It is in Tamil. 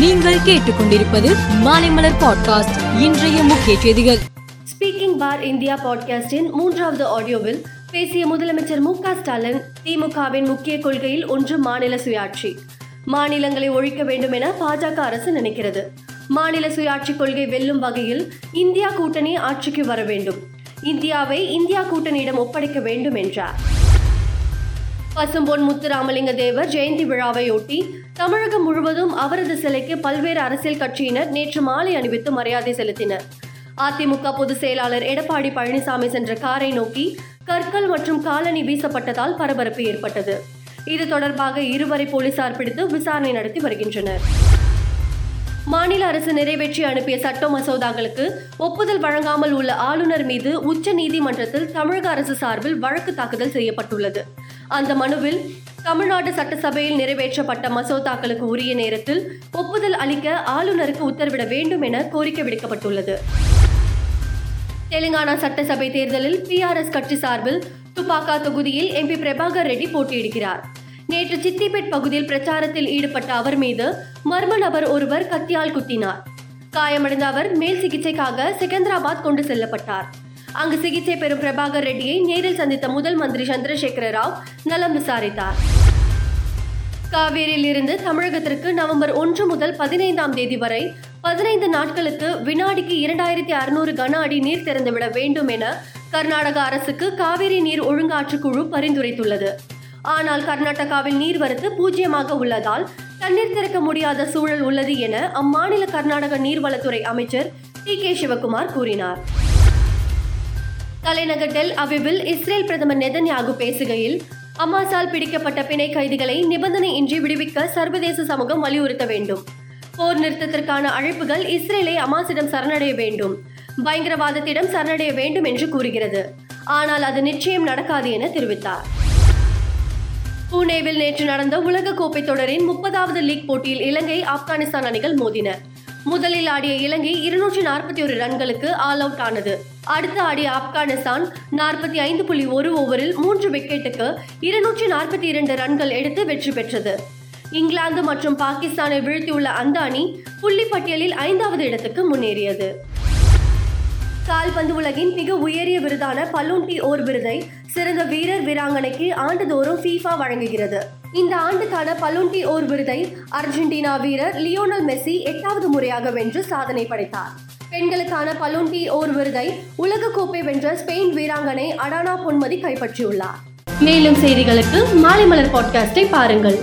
நீங்கள் கேட்டுக்கொண்டிருப்பது மாலைமலர் பாட்காஸ்ட் இன்றைய முக்கிய செய்திகள். ஸ்பீக்கிங் பார் இந்தியா பாட்காஸ்டின் மூன்றாவது ஆடியோவில் பேசிய முதலமைச்சர் மு ஸ்டாலின் திமுகவின் முக்கிய கொள்கையில் ஒன்று மாநில சுயாட்சி. மாநிலங்களை ஒழிக்க வேண்டும் என பாஜக அரசு நினைக்கிறது. மாநில சுயாட்சி கொள்கை வெல்லும் வகையில் இந்தியா கூட்டணி ஆட்சிக்கு வர வேண்டும். இந்தியாவை இந்தியா கூட்டணியிடம் ஒப்படைக்க வேண்டும் என்றார். பசும்பொன் முத்துராமலிங்க தேவர் ஜெயந்தி விழாவையொட்டி தமிழகம் முழுவதும் அவரது சிலைக்கு பல்வேறு அரசியல் கட்சியினர் நேற்று மாலை அணிவித்து மரியாதை செலுத்தினர். அதிமுக பொதுச் செயலாளர் எடப்பாடி பழனிசாமி சென்ற காரை நோக்கி கற்கள் மற்றும் காலணி வீசப்பட்டதால் பரபரப்பு ஏற்பட்டது. இது தொடர்பாக இருவரை போலீசார் பிடித்து விசாரணை நடத்தி வருகின்றனர். மாநில அரசு நிறைவேற்றி அனுப்பிய சட்ட மசோதாக்களுக்கு ஒப்புதல் வழங்காமல் உள்ள ஆளுநர் மீது உச்ச நீதிமன்றத்தில் தமிழக அரசு சார்பில் வழக்கு தாக்குதல் செய்யப்பட்டுள்ளது. அந்த மனுவில் தமிழ்நாடு சட்டசபையில் நிறைவேற்றப்பட்ட மசோதாக்களுக்கு உரிய நேரத்தில் ஒப்புதல் அளிக்க ஆளுநருக்கு உத்தரவிட வேண்டும் என கோரிக்கை விடுக்கப்பட்டுள்ளது. தெலுங்கானா சட்டசபை தேர்தலில் பிஆர்எஸ் கட்சி சார்பில் துப்பாக்கா தொகுதியில் எம்பி பிரபாகர் ரெட்டி போட்டியிடுகிறார். நேற்று சித்திபேட் பகுதியில் பிரச்சாரத்தில் ஈடுபட்ட அவர் மீது மர்ம நபர் ஒருவர் கத்தியால் குத்தினார். காயமடைந்த அவர் மேல் சிகிச்சைக்காக செகந்திராபாத் கொண்டு செல்லப்பட்டார். அங்கு சிகிச்சை பெறும் பிரபாகர் ரெட்டியை நேரில் சந்தித்த முதல் மந்திரி சந்திரசேகர ராவ் நலம் விசாரித்தார். காவேரியில் இருந்து தமிழகத்திற்கு நவம்பர் ஒன்று முதல் பதினைந்தாம் தேதி வரை பதினைந்து நாட்களுக்கு வினாடிக்கு இரண்டாயிரத்தி அறுநூறு கன அடி நீர் திறந்துவிட வேண்டும் என கர்நாடக அரசுக்கு காவிரி நீர் ஒழுங்காற்று குழு பரிந்துரைத்துள்ளது. ஆனால் கர்நாடகாவில் நீர்வரத்து பூஜ்ஜியமாக உள்ளதால் தண்ணீர் திறக்க முடியாத சூழல் உள்ளது என அம்மாநில கர்நாடக நீர்வளத்துறை அமைச்சர் டி கே சிவகுமார் கூறினார். தலைநகர் டெல் அவிவில் இஸ்ரேல் பிரதமர் நெதன்யாகு பேசுகையில் அமாசால் பிடிக்கப்பட்ட பிணை கைதிகளை நிபந்தனையின்றி விடுவிக்க சர்வதேச சமூகம் வலியுறுத்த வேண்டும். போர் நிறுத்தத்திற்கான அழைப்புகள் இஸ்ரேலை அமாசிடம் சரணடைய வேண்டும். பயங்கரவாதத்திடம் சரணடைய வேண்டும் என்று கூறுகிறது. ஆனால் அது நிச்சயம் நடக்காது என தெரிவித்தார். புனேவில் நேற்று நடந்த உலகக்கோப்பை தொடரின் முப்பதாவது லீக் போட்டியில் இலங்கை ஆப்கானிஸ்தான் அணிகள் மோதின. முதலில் ஆடிய இலங்கை இருநூற்றி நாற்பத்தி ஒரு ரன்களுக்கு ஆல் அவுட் ஆனது. அடுத்து ஆடிய ஆப்கானிஸ்தான் நாற்பத்தி ஐந்து புள்ளி ஒரு ஓவரில் மூன்று விக்கெட்டுக்கு இருநூற்றி நாற்பத்தி இரண்டு ரன்கள் எடுத்து வெற்றி பெற்றது. இங்கிலாந்து மற்றும் பாகிஸ்தானை வீழ்த்தியுள்ள அந்த அணி புள்ளி பட்டியலில் ஐந்தாவது இடத்துக்கு முன்னேறியது. கால்பந்து உலகின் மிக உயரிய விருதான பலூன்டி ஓர் விருதை சிறந்த வீரர் வீராங்கனைக்கு ஆண்டுதோறும் ஃபீஃபா வழங்குகிறது. இந்த ஆண்டுக்கான பலூன்டி ஓர் விருதை அர்ஜென்டினா வீரர் லியோனல் மெஸ்ஸி எட்டாவது முறையாக வென்று சாதனை படைத்தார். பெண்களுக்கான பலூன்டி ஓர் விருதை உலகக்கோப்பை வென்ற ஸ்பெயின் வீராங்கனை அடானா பொன்மதி கைப்பற்றியுள்ளார். மேலும் செய்திகளுக்கு மாலை மலர் பாட்காஸ்டை பாருங்கள்.